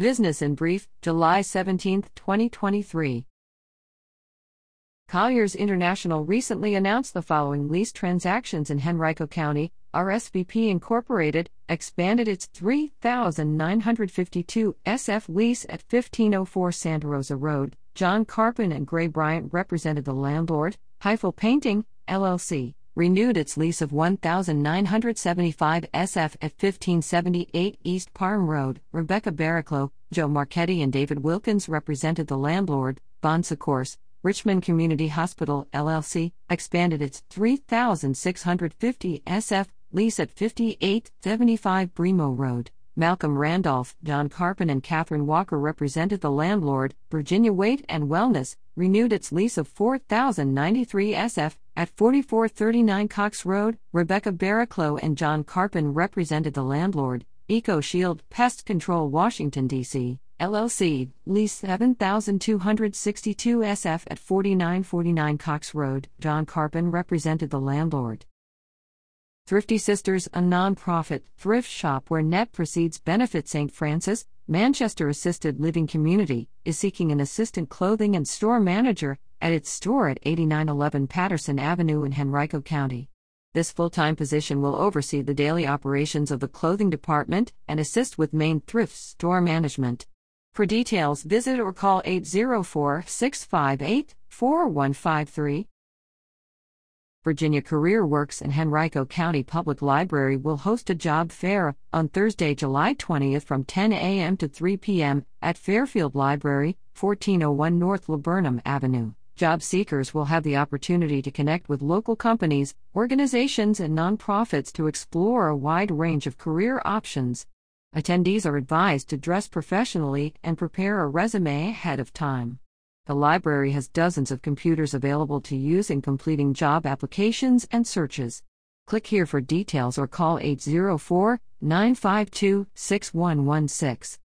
Business in Brief, July 17, 2023. Colliers International recently announced the following lease transactions in Henrico County. RSVP Incorporated expanded its 3,952 SF lease at 1504 Santa Rosa Road. John Carpin and Gray Bryant represented the landlord. Highfill Painting, LLC, renewed its lease of 1,975 SF at 1578 East Parham Road. Rebecca Barricklow, Joe Marchetti, and David Wilkins represented the landlord. Bon Secours, Richmond Community Hospital, LLC, expanded its 3,650 SF lease at 5875 Bremo Road. Malcolm Randolph, John Carpin, and Catherine Walker represented the landlord. Virginia Weight and Wellness renewed its lease of 4,093 SF at 4439 Cox Road. Rebecca Barricklow and John Carpin represented the landlord. Eco Shield Pest Control, Washington, D.C. LLC, lease 7262 SF at 4949 Cox Road. John Carpin represented the landlord. Thrifty Sisters, a non-profit thrift shop where net proceeds benefit St. Francis, Manchester Assisted Living Community, is seeking an assistant clothing and store manager at its store at 8911 Patterson Avenue in Henrico County. This full time position will oversee the daily operations of the clothing department and assist with main thrift store management. For details, visit or call 804 658 4153. Virginia Career Works and Henrico County Public Library will host a job fair on Thursday, July 20th from 10 a.m. to 3 p.m. at Fairfield Library, 1401 North Laburnum Avenue. Job seekers will have the opportunity to connect with local companies, organizations, and nonprofits to explore a wide range of career options. Attendees are advised to dress professionally and prepare a resume ahead of time. The library has dozens of computers available to use in completing job applications and searches. Click here for details or call 804 952 6116.